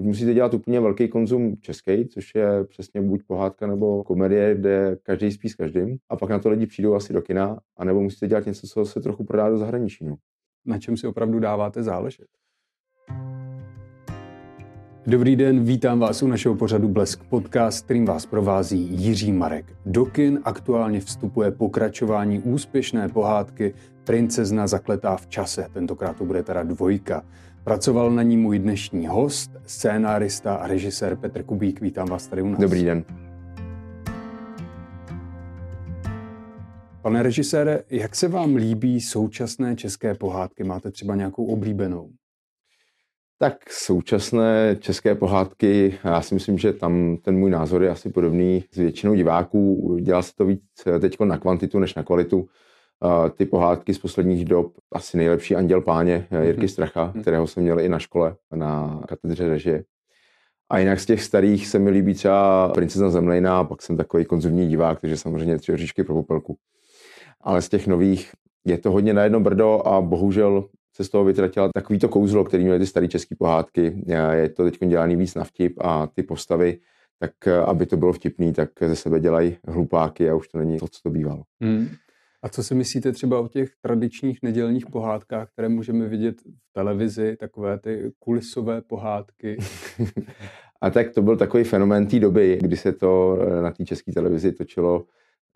Buď musíte dělat úplně velký konzum český, což je přesně buď pohádka nebo komedie, kde každý spí s každým, a pak na to lidi přijdou asi do kina, anebo musíte dělat něco, co se trochu prodá do zahraničí. No. Na čem si opravdu dáváte záležet? Dobrý den, vítám vás u našeho pořadu Blesk Podcast, kterým vás provází Jiří Marek. Do kin aktuálně vstupuje pokračování úspěšné pohádky Princezna zakletá v čase. Tentokrát to bude teda dvojka. Pracoval na ní můj dnešní host, scénárista a režisér Petr Kubík. Vítám vás tady u nás. Dobrý den. Pane režisére, jak se vám líbí současné české pohádky? Máte třeba nějakou oblíbenou? Tak současné české pohádky, já si myslím, že tam ten můj názor je asi podobný s většinou diváků. Dělá se to víc teď na kvantitu než na kvalitu. Ty pohádky z posledních dob, asi nejlepší Anděl páně Jirky mhm. Stracha, mhm. kterého jsem měl i na škole, na katedře režie. A jinak z těch starých se mi líbí třeba Princezna Zemlejna, pak jsem takový konzumní divák, takže samozřejmě tři říšky pro popelku. Ale z těch nových je to hodně na jedno brdo a bohužel se z toho vytratila takový to kouzlo, který měly ty staré české pohádky. Je to teď dělaný víc na vtip a ty postavy, tak aby to bylo vtipný, tak ze sebe dělají hlupáky a už to není to, co to bývalo. Hmm. A co si myslíte třeba o těch tradičních nedělních pohádkách, které můžeme vidět v televizi, takové ty kulisové pohádky? a tak to byl takový fenomén té doby, kdy se to eh, na té české televizi točilo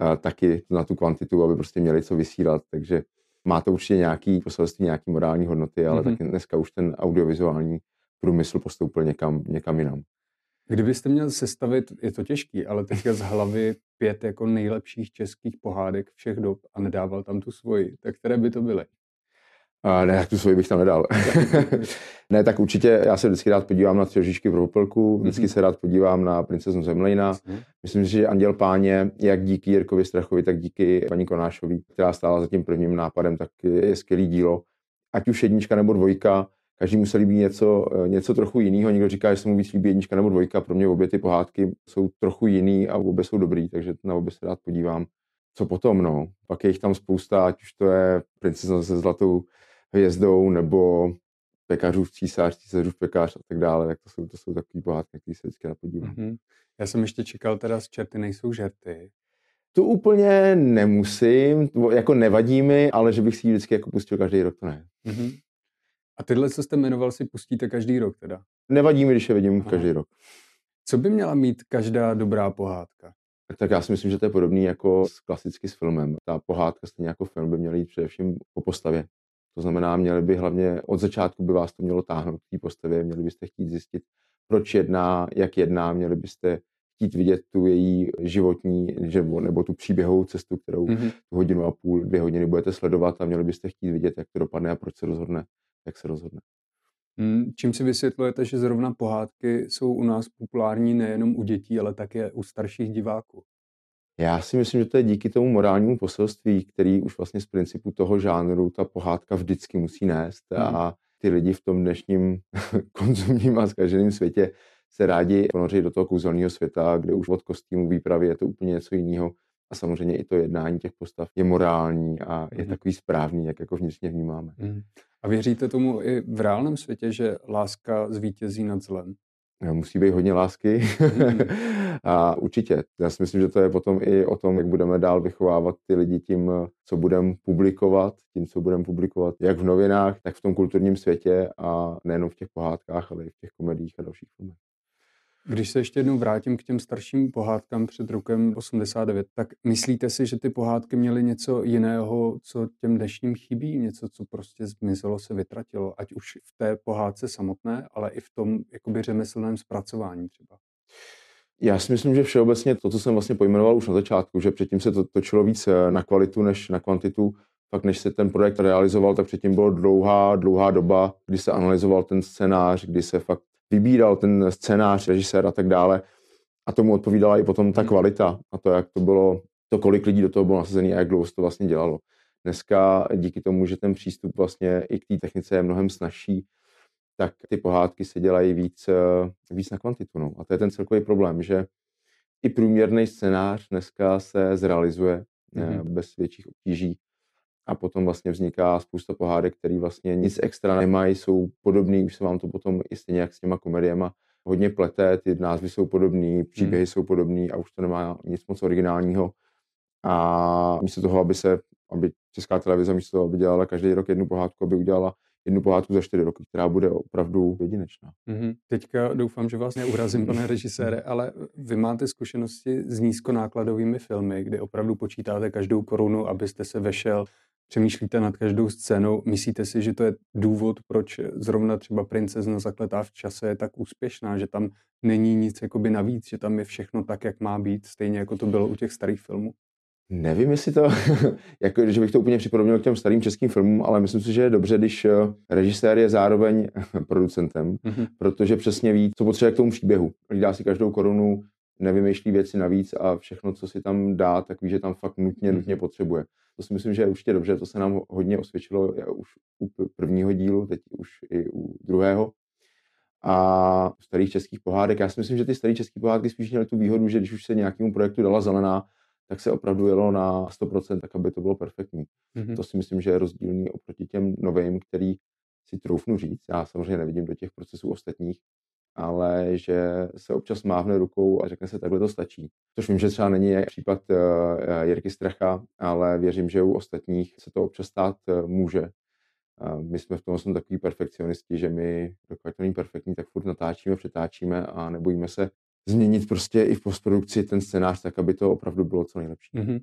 eh, taky na tu kvantitu, aby prostě měli co vysílat, takže má to určitě nějaký poselství, nějaký morální hodnoty, ale mm-hmm. taky dneska už ten audiovizuální průmysl postoupil někam, někam jinam. Kdybyste měl sestavit, je to těžký, ale teďka z hlavy pět jako nejlepších českých pohádek všech dob a nedával tam tu svoji, tak které by to byly? A ne, tu svoji bych tam nedal. ne, tak určitě já se vždycky rád podívám na Třežišky v Popelku, vždycky mm-hmm. se rád podívám na Princeznu Zemlejna. Mm-hmm. Myslím si, že Anděl Páně, jak díky Jirkovi Strachovi, tak díky paní Konášovi, která stála za tím prvním nápadem, tak je skvělý dílo. Ať už jednička nebo dvojka, každý musel líbí něco, něco trochu jiného. Někdo říká, že se mu víc líbí jednička nebo dvojka. Pro mě obě ty pohádky jsou trochu jiný a obě jsou dobrý, takže na obě se rád podívám. Co potom, no? Pak je jich tam spousta, ať už to je Princezna se zlatou hvězdou nebo pekařův císař, císařův pekař a tak dále, tak to jsou, to jsou takový pohádky, které se vždycky napodívám. Mm-hmm. Já jsem ještě čekal teda z čerty nejsou žerty. To úplně nemusím, jako nevadí mi, ale že bych si ji vždycky jako pustil každý rok, to ne. Mm-hmm. A tyhle, co jste jmenoval, si pustíte každý rok teda? Nevadí mi, když je vidím Aha. každý rok. Co by měla mít každá dobrá pohádka? Tak já si myslím, že to je podobný jako s klasicky s filmem. Ta pohádka stejně jako film by měla jít především po postavě. To znamená, měli by hlavně od začátku by vás to mělo táhnout k té postavě, měli byste chtít zjistit, proč jedná, jak jedná, měli byste chtít vidět tu její životní nebo, nebo tu příběhovou cestu, kterou mm-hmm. tu hodinu a půl, dvě hodiny budete sledovat a měli byste chtít vidět, jak to dopadne a proč se rozhodne, jak se rozhodne. Hmm, čím si vysvětlujete, že zrovna pohádky jsou u nás populární nejenom u dětí, ale také u starších diváků? Já si myslím, že to je díky tomu morálnímu poselství, který už vlastně z principu toho žánru ta pohádka vždycky musí nést hmm. a ty lidi v tom dnešním konzumním a zkaženém světě se rádi ponoří do toho kouzelného světa, kde už od kostýmu výpravy je to úplně něco jiného. A samozřejmě i to jednání těch postav je morální a je hmm. takový správný, jak jako vnitřně vnímáme. Hmm. A věříte tomu i v reálném světě, že láska zvítězí nad zlem? musí být hodně lásky. Mm. a určitě. Já si myslím, že to je potom i o tom, jak budeme dál vychovávat ty lidi tím, co budeme publikovat, tím, co budeme publikovat jak v novinách, tak v tom kulturním světě a nejenom v těch pohádkách, ale i v těch komedích a dalších filmech. Když se ještě jednou vrátím k těm starším pohádkám před rokem 89, tak myslíte si, že ty pohádky měly něco jiného, co těm dnešním chybí? Něco, co prostě zmizelo, se vytratilo? Ať už v té pohádce samotné, ale i v tom jakoby řemeslném zpracování třeba. Já si myslím, že všeobecně to, co jsem vlastně pojmenoval už na začátku, že předtím se to točilo víc eh, na kvalitu než na kvantitu, pak než se ten projekt realizoval, tak předtím byla dlouhá, dlouhá doba, kdy se analyzoval ten scénář, kdy se fakt vybíral ten scénář, režisér a tak dále. A tomu odpovídala i potom ta hmm. kvalita a to, jak to bylo, to, kolik lidí do toho bylo nasazený a jak dlouho se to vlastně dělalo. Dneska díky tomu, že ten přístup vlastně i k té technice je mnohem snažší, tak ty pohádky se dělají víc, víc na kvantitu. No. A to je ten celkový problém, že i průměrný scénář dneska se zrealizuje mm-hmm. bez větších obtíží a potom vlastně vzniká spousta pohádek, které vlastně nic extra nemají, jsou podobný, už se vám to potom i stejně jak s těma komediema hodně plete, ty názvy jsou podobný, příběhy hmm. jsou podobný a už to nemá nic moc originálního. A místo toho, aby se, aby česká televize místo toho, aby dělala každý rok jednu pohádku, aby udělala jednu pohádku za čtyři roky, která bude opravdu jedinečná. Mm-hmm. Teďka doufám, že vás neurazím, pane režisére, ale vy máte zkušenosti s nízkonákladovými filmy, kdy opravdu počítáte každou korunu, abyste se vešel, přemýšlíte nad každou scénou. Myslíte si, že to je důvod, proč zrovna třeba princezna zakletá v čase je tak úspěšná, že tam není nic jakoby navíc, že tam je všechno tak, jak má být, stejně jako to bylo u těch starých filmů? Nevím, jestli to, jako, že bych to úplně připodobnil k těm starým českým filmům, ale myslím si, že je dobře, když eh, režisér je zároveň producentem, mm-hmm. protože přesně ví, co potřebuje k tomu příběhu. Dá si každou korunu, nevymýšlí věci navíc a všechno, co si tam dá, tak ví, že tam fakt nutně, mm-hmm. nutně potřebuje. To si myslím, že je určitě dobře, to se nám hodně osvědčilo už u prvního dílu, teď už i u druhého. A u starých českých pohádek, já si myslím, že ty staré české pohádky spíš měly tu výhodu, že když už se nějakému projektu dala zelená, tak se opravdu jelo na 100%, tak aby to bylo perfektní. Mm-hmm. To si myslím, že je rozdílný oproti těm novým, který si troufnu říct. Já samozřejmě nevidím do těch procesů ostatních, ale že se občas mávne rukou a řekne se, takhle to stačí. Což vím, že třeba není případ uh, Jirky Stracha, ale věřím, že u ostatních se to občas stát uh, může. My jsme v tom jsme takový perfekcionisti, že my, dokud to není perfektní, tak furt natáčíme, přetáčíme a nebojíme se změnit prostě i v postprodukci ten scénář tak, aby to opravdu bylo co nejlepší. Mm-hmm.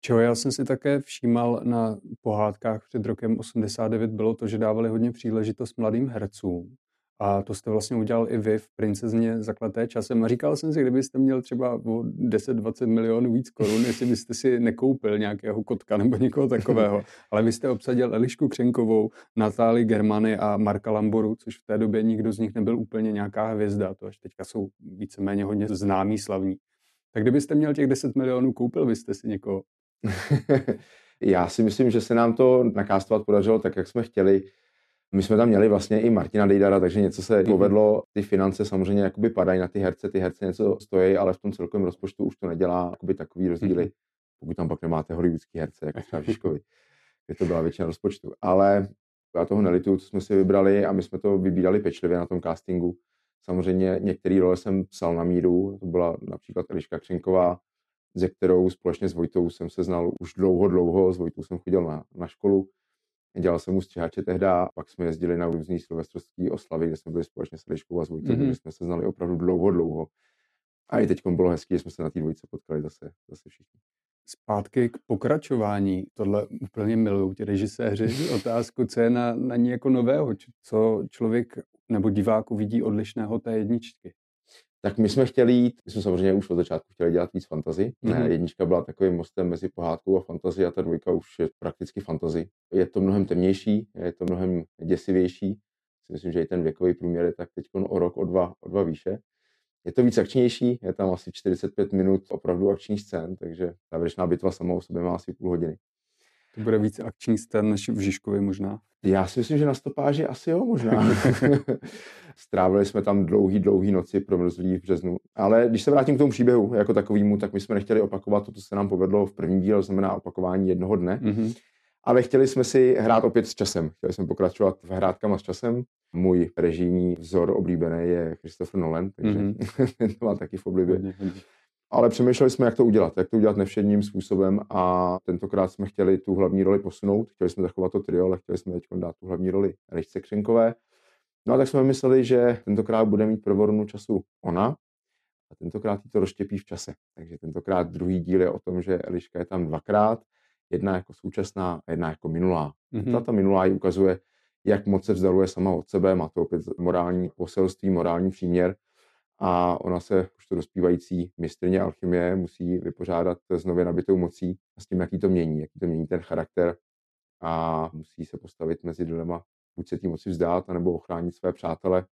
Čeho já jsem si také všímal na pohádkách před rokem 89 bylo to, že dávali hodně příležitost mladým hercům. A to jste vlastně udělal i vy v Princezně zakleté časem. A říkal jsem si, kdybyste měl třeba o 10-20 milionů víc korun, jestli byste si nekoupil nějakého kotka nebo někoho takového. Ale vy jste obsadil Elišku Křenkovou, Natáli Germany a Marka Lamboru, což v té době nikdo z nich nebyl úplně nějaká hvězda. To až teďka jsou víceméně hodně známí, slavní. Tak kdybyste měl těch 10 milionů, koupil byste si někoho? Já si myslím, že se nám to nakástovat podařilo tak, jak jsme chtěli. My jsme tam měli vlastně i Martina Dejdara, takže něco se mm-hmm. povedlo. Ty finance samozřejmě jakoby padají na ty herce, ty herce něco stojí, ale v tom celkovém rozpočtu už to nedělá jakoby takový rozdíly, mm-hmm. pokud tam pak nemáte hollywoodský herce, jako třeba Žižkovi, kde to byla většina rozpočtu. Ale já toho nelituju, co jsme si vybrali a my jsme to vybírali pečlivě na tom castingu. Samozřejmě některé role jsem psal na míru, to byla například Eliška Křenková, ze kterou společně s Vojtou jsem se znal už dlouho, dlouho. S Vojtou jsem chodil na, na školu, Dělal jsem mu střihače tehdy, pak jsme jezdili na různé silvestrovské oslavy, kde jsme byli společně s Liškou a s mm-hmm. jsme se znali opravdu dlouho, dlouho. A i teď bylo hezký, že jsme se na té dvojice potkali zase, zase všichni. Zpátky k pokračování. Tohle úplně milují ti režiséři. Otázku, co je na, na ní jako nového, co člověk nebo divák uvidí odlišného té jedničky. Tak my jsme chtěli jít, my jsme samozřejmě už od začátku chtěli dělat víc fantazy. Mm-hmm. Jednička byla takovým mostem mezi pohádkou a fantazy a ta dvojka už je prakticky fantazy. Je to mnohem temnější, je to mnohem děsivější. Myslím, že i ten věkový průměr je tak teď o rok, o dva, o dva výše. Je to víc akčnější, je tam asi 45 minut opravdu akční scén, takže závěrečná bitva sama o sobě má asi půl hodiny. To bude víc akční scén než v Žižkovi možná. Já si myslím, že na stopáži asi jo, možná. Strávili jsme tam dlouhý, dlouhý noci promrzlí v březnu. Ale když se vrátím k tomu příběhu jako takovému, tak my jsme nechtěli opakovat to, co se nám povedlo v prvním díle, znamená opakování jednoho dne. Mm-hmm. Ale chtěli jsme si hrát opět s časem. Chtěli jsme pokračovat v hrádkama s časem. Můj režijní vzor oblíbený je Christopher Nolan, takže mm-hmm. to má taky v oblibě. Hodně, hodně. Ale přemýšleli jsme, jak to udělat, jak to udělat nevšedním způsobem a tentokrát jsme chtěli tu hlavní roli posunout. Chtěli jsme zachovat to trio, ale chtěli jsme teď dát tu hlavní roli Elišce Křenkové. No a tak jsme mysleli, že tentokrát bude mít provornu času ona a tentokrát jí to rozštěpí v čase. Takže tentokrát druhý díl je o tom, že Eliška je tam dvakrát, jedna jako současná a jedna jako minulá. Mm-hmm. Ta, ta minulá ji ukazuje, jak moc se vzdaluje sama od sebe, má to opět morální poselství, morální příměr a ona se, už to dospívající mistrně alchymie, musí vypořádat s nově nabitou mocí a s tím, jaký to mění, jaký to mění ten charakter a musí se postavit mezi dilema, buď se té moci vzdát, anebo ochránit své přátele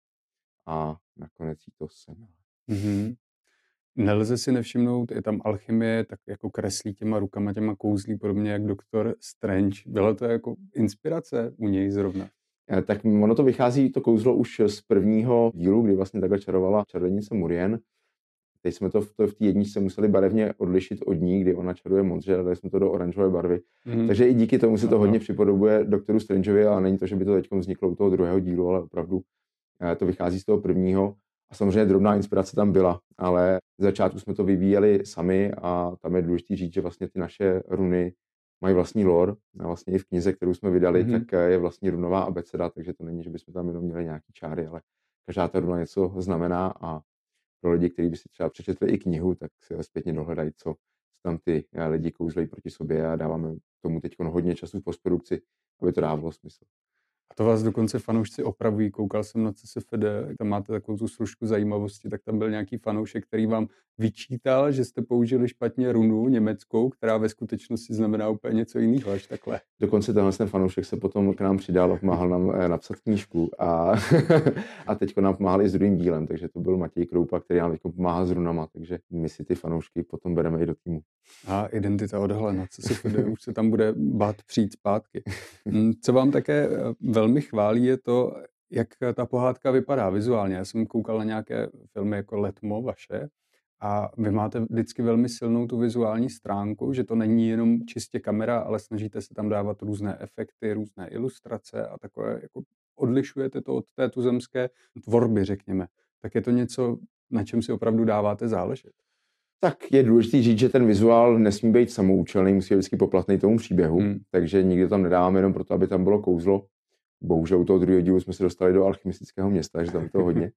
a nakonec jí to se. Mm-hmm. Nelze si nevšimnout, je tam alchymie, tak jako kreslí těma rukama, těma kouzlí, podobně jak doktor Strange. Byla to jako inspirace u něj zrovna? Eh, tak ono to vychází, to kouzlo už z prvního dílu, kdy vlastně takhle čarovala čarodějnice Murien. Teď jsme to v, to v té jedničce museli barevně odlišit od ní, kdy ona čaruje modře, dali jsme to do oranžové barvy. Mm. Takže i díky tomu se to Aha. hodně připodobuje doktoru Strangeovi, ale není to, že by to teď vzniklo u toho druhého dílu, ale opravdu eh, to vychází z toho prvního. A samozřejmě drobná inspirace tam byla, ale z začátku jsme to vyvíjeli sami a tam je důležité říct, že vlastně ty naše runy mají vlastní lore. A vlastně i v knize, kterou jsme vydali, mm-hmm. tak je vlastně runová abeceda, takže to není, že bychom tam jenom měli nějaký čáry, ale každá ta runa něco znamená a pro lidi, kteří by si třeba přečetli i knihu, tak si zpětně dohledají, co tam ty eh, lidi kouzlejí proti sobě a dáváme tomu teď hodně času v postprodukci, aby to dávalo smysl. To vás dokonce fanoušci opravují. Koukal jsem na CSFD, tam máte takovou tu služku zajímavosti, tak tam byl nějaký fanoušek, který vám vyčítal, že jste použili špatně runu německou, která ve skutečnosti znamená úplně něco jiného až takhle. Dokonce tenhle ten fanoušek se potom k nám přidal a pomáhal nám eh, napsat knížku a, a teď nám pomáhal i s druhým dílem, takže to byl Matěj Kroupa, který nám teď pomáhá s runama, takže my si ty fanoušky potom bereme i do týmu. A identita odhalena, co se už se tam bude bát přijít zpátky. Hm, co vám také eh, velmi chválí, je to, jak ta pohádka vypadá vizuálně. Já jsem koukal na nějaké filmy jako Letmo vaše a vy máte vždycky velmi silnou tu vizuální stránku, že to není jenom čistě kamera, ale snažíte se tam dávat různé efekty, různé ilustrace a takové, jako odlišujete to od té tuzemské tvorby, řekněme. Tak je to něco, na čem si opravdu dáváte záležet? Tak je důležité říct, že ten vizuál nesmí být samoučelný, musí být vždycky poplatný tomu příběhu, hmm. takže nikdy tam nedáváme jenom proto, aby tam bylo kouzlo. Bohužel u toho druhého dílu jsme se dostali do alchymistického města, že tam to hodně.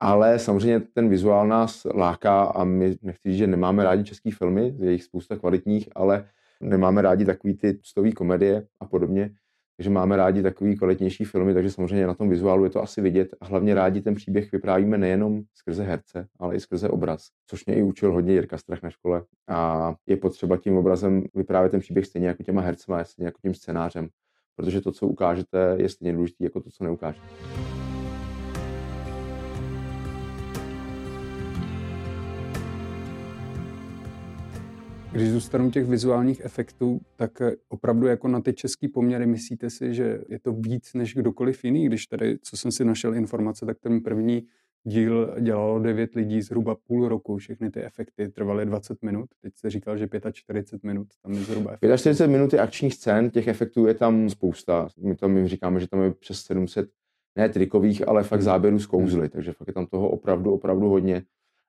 Ale samozřejmě ten vizuál nás láká a my nechci říct, že nemáme rádi české filmy, je jich spousta kvalitních, ale nemáme rádi takový ty stový komedie a podobně. Takže máme rádi takový kvalitnější filmy, takže samozřejmě na tom vizuálu je to asi vidět. A hlavně rádi ten příběh vyprávíme nejenom skrze herce, ale i skrze obraz, což mě i učil hodně Jirka Strach na škole. A je potřeba tím obrazem vyprávět ten příběh stejně jako těma hercema, stejně jako tím scénářem. Protože to, co ukážete, je stejně důležité jako to, co neukážete. Když zůstanu těch vizuálních efektů, tak eh, opravdu jako na ty české poměry myslíte si, že je to víc než kdokoliv jiný? Když tady, co jsem si našel informace, tak ten první díl dělalo 9 lidí zhruba půl roku. Všechny ty efekty trvaly 20 minut. Teď jste říkal, že 45 minut tam je zhruba efekt. 45 minut je akčních scén, těch efektů je tam spousta. My tam my říkáme, že tam je přes 700 ne trikových, ale fakt záběrů z kouzly, hmm. takže fakt je tam toho opravdu, opravdu hodně.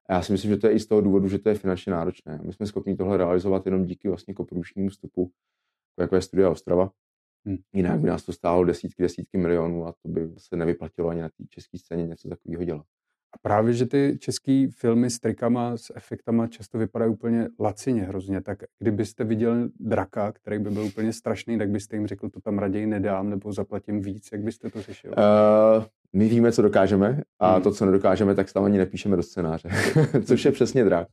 A já si myslím, že to je i z toho důvodu, že to je finančně náročné. My jsme schopni tohle realizovat jenom díky vlastně koprůčnímu vstupu, jako je Studia Ostrava. Hmm. Jinak by nás to stálo desítky, desítky milionů a to by se nevyplatilo ani na té české scéně něco takového dělat. A právě, že ty české filmy s trikama, s efektama často vypadají úplně lacině hrozně, tak kdybyste viděl draka, který by byl úplně strašný, tak byste jim řekl, to tam raději nedám, nebo zaplatím víc, jak byste to řešil? Uh, my víme, co dokážeme a hmm. to, co nedokážeme, tak tam ani nepíšeme do scénáře, což je přesně drak.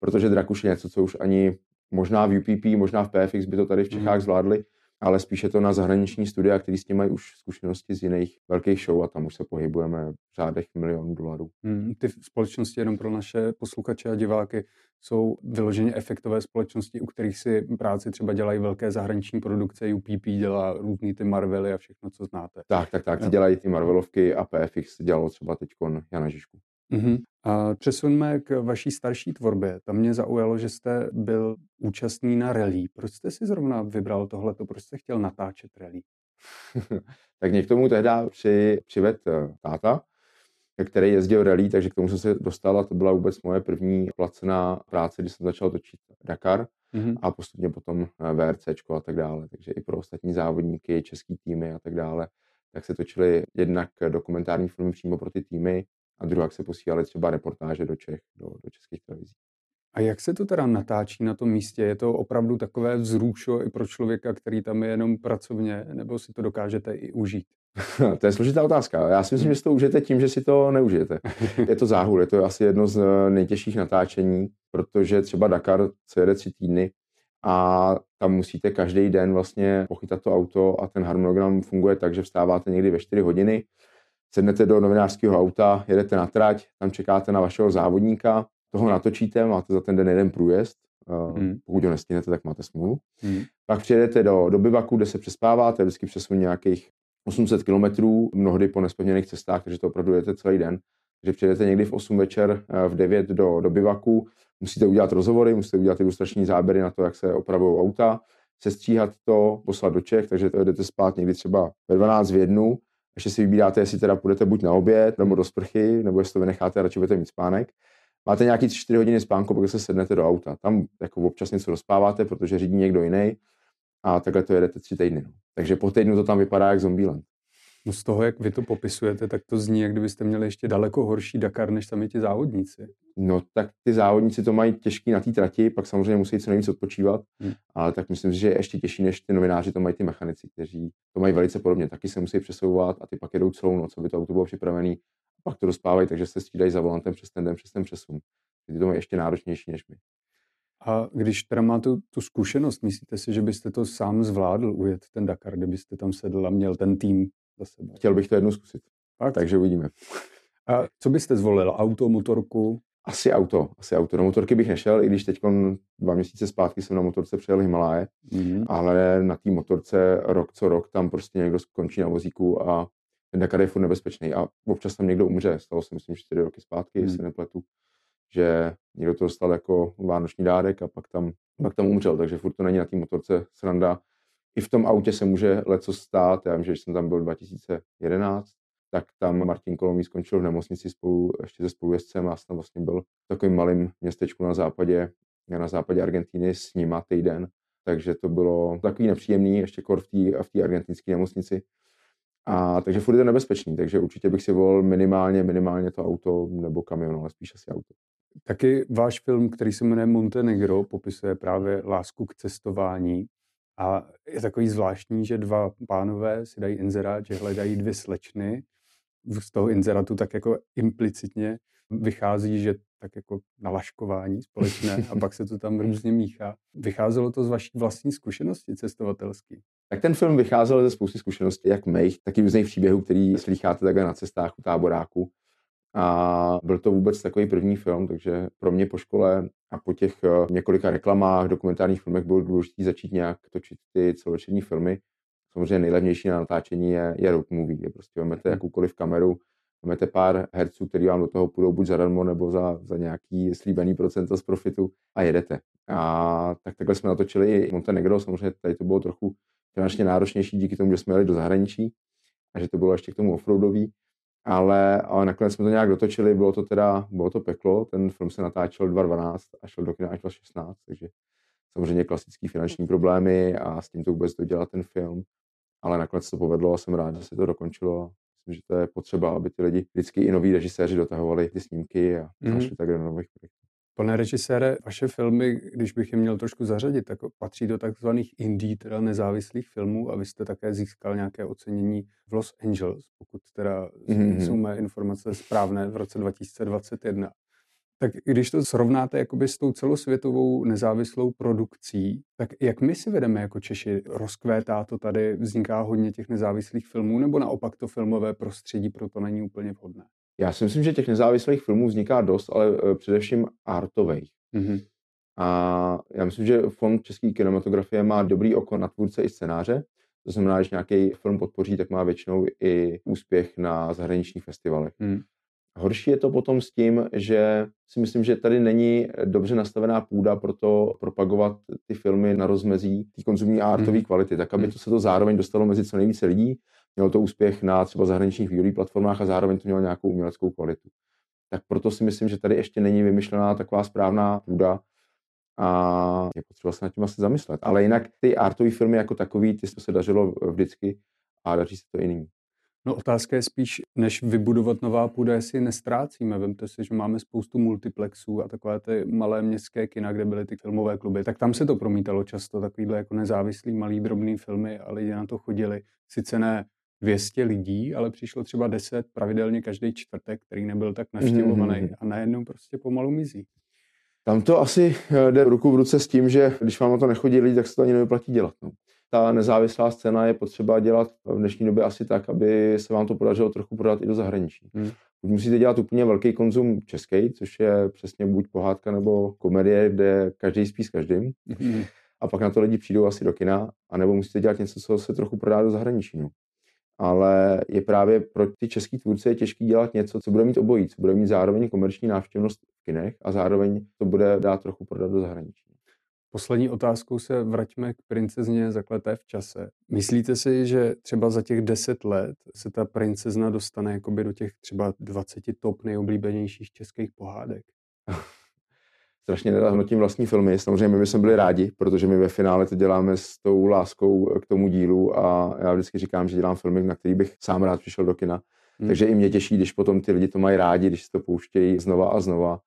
Protože drak už je něco, co už ani možná v UPP, možná v PFX by to tady v Čechách hmm. zvládli, ale spíše to na zahraniční studia, který s tím mají už zkušenosti z jiných velkých show a tam už se pohybujeme v řádech milionů dolarů. Hmm, ty společnosti, jenom pro naše posluchače a diváky, jsou vyloženě efektové společnosti, u kterých si práci třeba dělají velké zahraniční produkce, UPP dělá různý ty Marvely a všechno, co znáte. Tak, tak, tak, ty dělají ty Marvelovky a PFX dělalo třeba teď Jana Žižku. Mm-hmm. A přesunme k vaší starší tvorbě. Tam mě zaujalo, že jste byl účastný na rally. Proč jste si zrovna vybral tohleto? Proč jste chtěl natáčet rally? tak mě k tomu tehdy při, přived eh, táta, který jezdil rally, takže k tomu jsem se dostal a to byla vůbec moje první placená práce, kdy jsem začal točit Dakar mm-hmm. a postupně potom eh, VRC a tak dále. Takže i pro ostatní závodníky, český týmy a tak dále, tak se točily jednak dokumentární filmy přímo pro ty týmy a druhá se posílaly třeba reportáže do Čech, do, do českých televizí. A jak se to teda natáčí na tom místě? Je to opravdu takové vzrušo i pro člověka, který tam je jenom pracovně, nebo si to dokážete i užít? to je složitá otázka. Já si myslím, že si to užijete tím, že si to neužijete. Je to záhul, je to asi jedno z eh, nejtěžších natáčení, protože třeba Dakar se jede tři týdny a tam musíte každý den vlastně pochytat to auto a ten harmonogram funguje tak, že vstáváte někdy ve 4 hodiny, sednete do novinářského auta, jedete na trať, tam čekáte na vašeho závodníka, toho natočíte, máte za ten den jeden průjezd, hmm. pokud ho nestínete, tak máte smůlu. Hmm. Pak přijedete do, do bivaku, kde se přespáváte, vždycky přesun nějakých 800 kilometrů, mnohdy po nespevněných cestách, takže to opravdu jedete celý den. Takže přijedete někdy v 8 večer, eh, v 9 do, do bivaku, musíte udělat rozhovory, musíte udělat ilustrační záběry na to, jak se opravují auta, sestříhat to, poslat do Čech, takže jdete spát někdy třeba ve 12 v jednu ještě si vybíráte, jestli teda půjdete buď na oběd, nebo do sprchy, nebo jestli to vynecháte a radši budete mít spánek. Máte nějaký 4 hodiny spánku, pak se sednete do auta. Tam jako občas něco rozpáváte, protože řídí někdo jiný a takhle to jedete tři týdny. No. Takže po týdnu to tam vypadá jak Zombieland. No z toho, jak vy to popisujete, tak to zní, jak kdybyste měli ještě daleko horší Dakar, než sami ti závodníci. No tak ty závodníci to mají těžký na té trati, pak samozřejmě musí co nejvíc odpočívat, hmm. ale tak myslím si, že je ještě těžší, než ty novináři to mají ty mechanici, kteří to mají velice podobně. Taky se musí přesouvat a ty pak jedou celou noc, aby to auto bylo připravené a pak to dospávají, takže se střídají za volantem přes ten den, přes ten přesun. Ty to mají ještě náročnější než my. A když teda máte tu, tu zkušenost, myslíte si, že byste to sám zvládl ujet ten Dakar, kdybyste tam sedl a měl ten tým za sebou? Chtěl bych to jednou zkusit. Fakt? Takže uvidíme. A co byste zvolil? Auto, motorku? Asi auto. Asi auto. Na motorky bych nešel, i když teď dva měsíce zpátky jsem na motorce přijel Himaláje, mm-hmm. ale na té motorce rok co rok tam prostě někdo skončí na vozíku a ten Dakar je furt nebezpečný a občas tam někdo umře. Stalo se myslím čtyři roky zpátky, mm. jestli nepletu že někdo to dostal jako vánoční dárek a pak tam, pak tam umřel, takže furt to není na té motorce sranda. I v tom autě se může leco stát, já vím, že když jsem tam byl 2011, tak tam Martin Kolomý skončil v nemocnici spolu, ještě se spolujezdcem a jsem vlastně byl v takovým malým městečku na západě, na západě Argentíny s nima týden, takže to bylo takový nepříjemný, ještě kor v té argentinské nemocnici. A takže furt je to nebezpečný, takže určitě bych si volil minimálně, minimálně to auto nebo kamion, ale spíš asi auto. Taky váš film, který se jmenuje Montenegro, popisuje právě lásku k cestování. A je takový zvláštní, že dva pánové si dají inzerát, že hledají dvě slečny. Z toho inzerátu tak jako implicitně vychází, že tak jako nalaškování společné a pak se to tam různě míchá. Vycházelo to z vaší vlastní zkušenosti cestovatelské? Tak ten film vycházel ze spousty zkušeností, jak mých, taky různých příběhů, který slycháte takhle na cestách u táboráku. A byl to vůbec takový první film, takže pro mě po škole a po těch eh, několika reklamách, dokumentárních filmech bylo důležité začít nějak točit ty celovečerní filmy. Samozřejmě nejlevnější na natáčení je, je road movie, je prostě vezmete jakoukoliv kameru, vezmete pár herců, který vám do toho půjdou buď zadarmo nebo za, za nějaký slíbený procent z profitu a jedete. A tak takhle jsme natočili i Montenegro, samozřejmě tady to bylo trochu finančně náročnější díky tomu, že jsme jeli do zahraničí a že to bylo ještě k tomu offroadový ale, ale nakonec jsme to nějak dotočili, bylo to teda, bylo to peklo, ten film se natáčel 2012 a šel do kina až 2016, takže samozřejmě klasické finanční problémy a s tím to vůbec dodělat ten film, ale nakonec to povedlo a jsem rád, že se to dokončilo myslím, že to je potřeba, aby ty lidi, vždycky i noví režiséři dotahovali ty snímky a mm-hmm. zašli tak do nových projektů. Pane režisére, vaše filmy, když bych je měl trošku zařadit, tak patří do takzvaných indie, teda nezávislých filmů a vy jste také získal nějaké ocenění v Los Angeles, teda mm-hmm. jsou mé informace správné, v roce 2021. Tak když to srovnáte jakoby s tou celosvětovou nezávislou produkcí, tak jak my si vedeme jako Češi? Rozkvétá to tady, vzniká hodně těch nezávislých filmů, nebo naopak to filmové prostředí pro to není úplně vhodné? Já si myslím, že těch nezávislých filmů vzniká dost, ale uh, především artových. Mm-hmm. A já myslím, že Fond české kinematografie má dobrý oko na tvůrce i scénáře. To znamená, že nějaký film podpoří, tak má většinou i úspěch na zahraničních festivalech. Mm. Horší je to potom s tím, že si myslím, že tady není dobře nastavená půda pro to propagovat ty filmy na rozmezí té konzumní a artové mm. kvality, tak aby hmm. to se to zároveň dostalo mezi co nejvíce lidí mělo to úspěch na třeba zahraničních výrobních platformách a zároveň to mělo nějakou uměleckou kvalitu. Tak proto si myslím, že tady ještě není vymyšlená taková správná půda a je potřeba se nad tím asi zamyslet. Ale jinak ty artové filmy jako takový, ty se dařilo vždycky a daří se to i nyní. No otázka je spíš, než vybudovat nová půda, jestli nestrácíme. Vemte si, že máme spoustu multiplexů a takové ty malé městské kina, kde byly ty filmové kluby, tak tam se to promítalo často, takovýhle jako nezávislý, malý, drobný filmy a lidi na to chodili. Sice ne 200 lidí, ale přišlo třeba 10 pravidelně každý čtvrtek, který nebyl tak navštěvovaný mm-hmm. a najednou prostě pomalu mizí. Tam to asi eh, jde ruku v ruce s tím, že když vám na to nechodí lidi, tak se to ani nevyplatí dělat. No. Ta nezávislá scéna je potřeba dělat v dnešní době asi tak, aby se vám to podařilo trochu prodat i do zahraničí. Hmm. Musíte dělat úplně velký konzum český, což je přesně buď pohádka nebo komedie, kde každý spí s každým. Hmm. A pak na to lidi přijdou asi do kina, anebo musíte dělat něco, co se trochu prodá do zahraničí. No ale je právě pro ty český tvůrce je těžký dělat něco, co bude mít obojí, co bude mít zároveň komerční návštěvnost v kinech a zároveň to bude dát trochu prodat do zahraničí. Poslední otázkou se vraťme k princezně zakleté v čase. Myslíte si, že třeba za těch deset let se ta princezna dostane jakoby do těch třeba 20 top nejoblíbenějších českých pohádek? strašně nerad hnotím vlastní filmy. Samozřejmě my jsme byli rádi, protože my ve finále to děláme s tou láskou k tomu dílu a já vždycky říkám, že dělám filmy, na který bych sám rád přišel do kina. Hmm. Takže i mě těší, když potom ty lidi to mají rádi, když si to pouštějí znova a znova.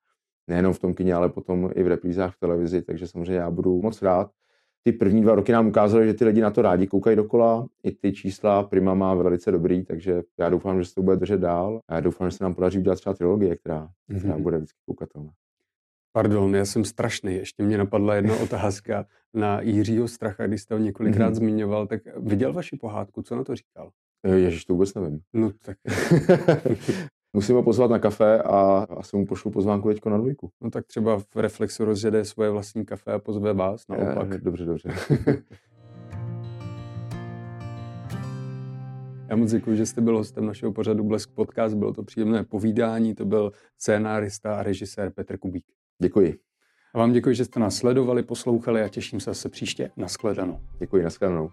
Nejenom v tom kině, ale potom i v reprízách v televizi, takže samozřejmě já budu moc rád. Ty první dva roky nám ukázaly, že ty lidi na to rádi koukají dokola. I ty čísla Prima má velice dobrý, takže já doufám, že se to bude držet dál. A já doufám, že se nám podaří udělat třeba trilogie, která, která bude vždycky koukatelná. Pardon, já jsem strašný. Ještě mě napadla jedna otázka na Jiřího Stracha, když jste ho několikrát mm-hmm. zmiňoval, tak viděl vaši pohádku, co na to říkal? Eh, Ježíš, to vůbec nevím. No tak. Musím ho pozvat na kafe a asi mu pošlu pozvánku teďko na dvojku. No tak třeba v Reflexu rozjede svoje vlastní kafe a pozve vás naopak. Je, dobře, dobře. Já moc děkuji, že jste byl hostem našeho pořadu Blesk Podcast. Bylo to příjemné povídání. To byl scénárista a režisér Petr Kubík. Děkuji. A vám děkuji, že jste nás sledovali, poslouchali a těším se zase příště. Naschledanou. Děkuji, naschledanou.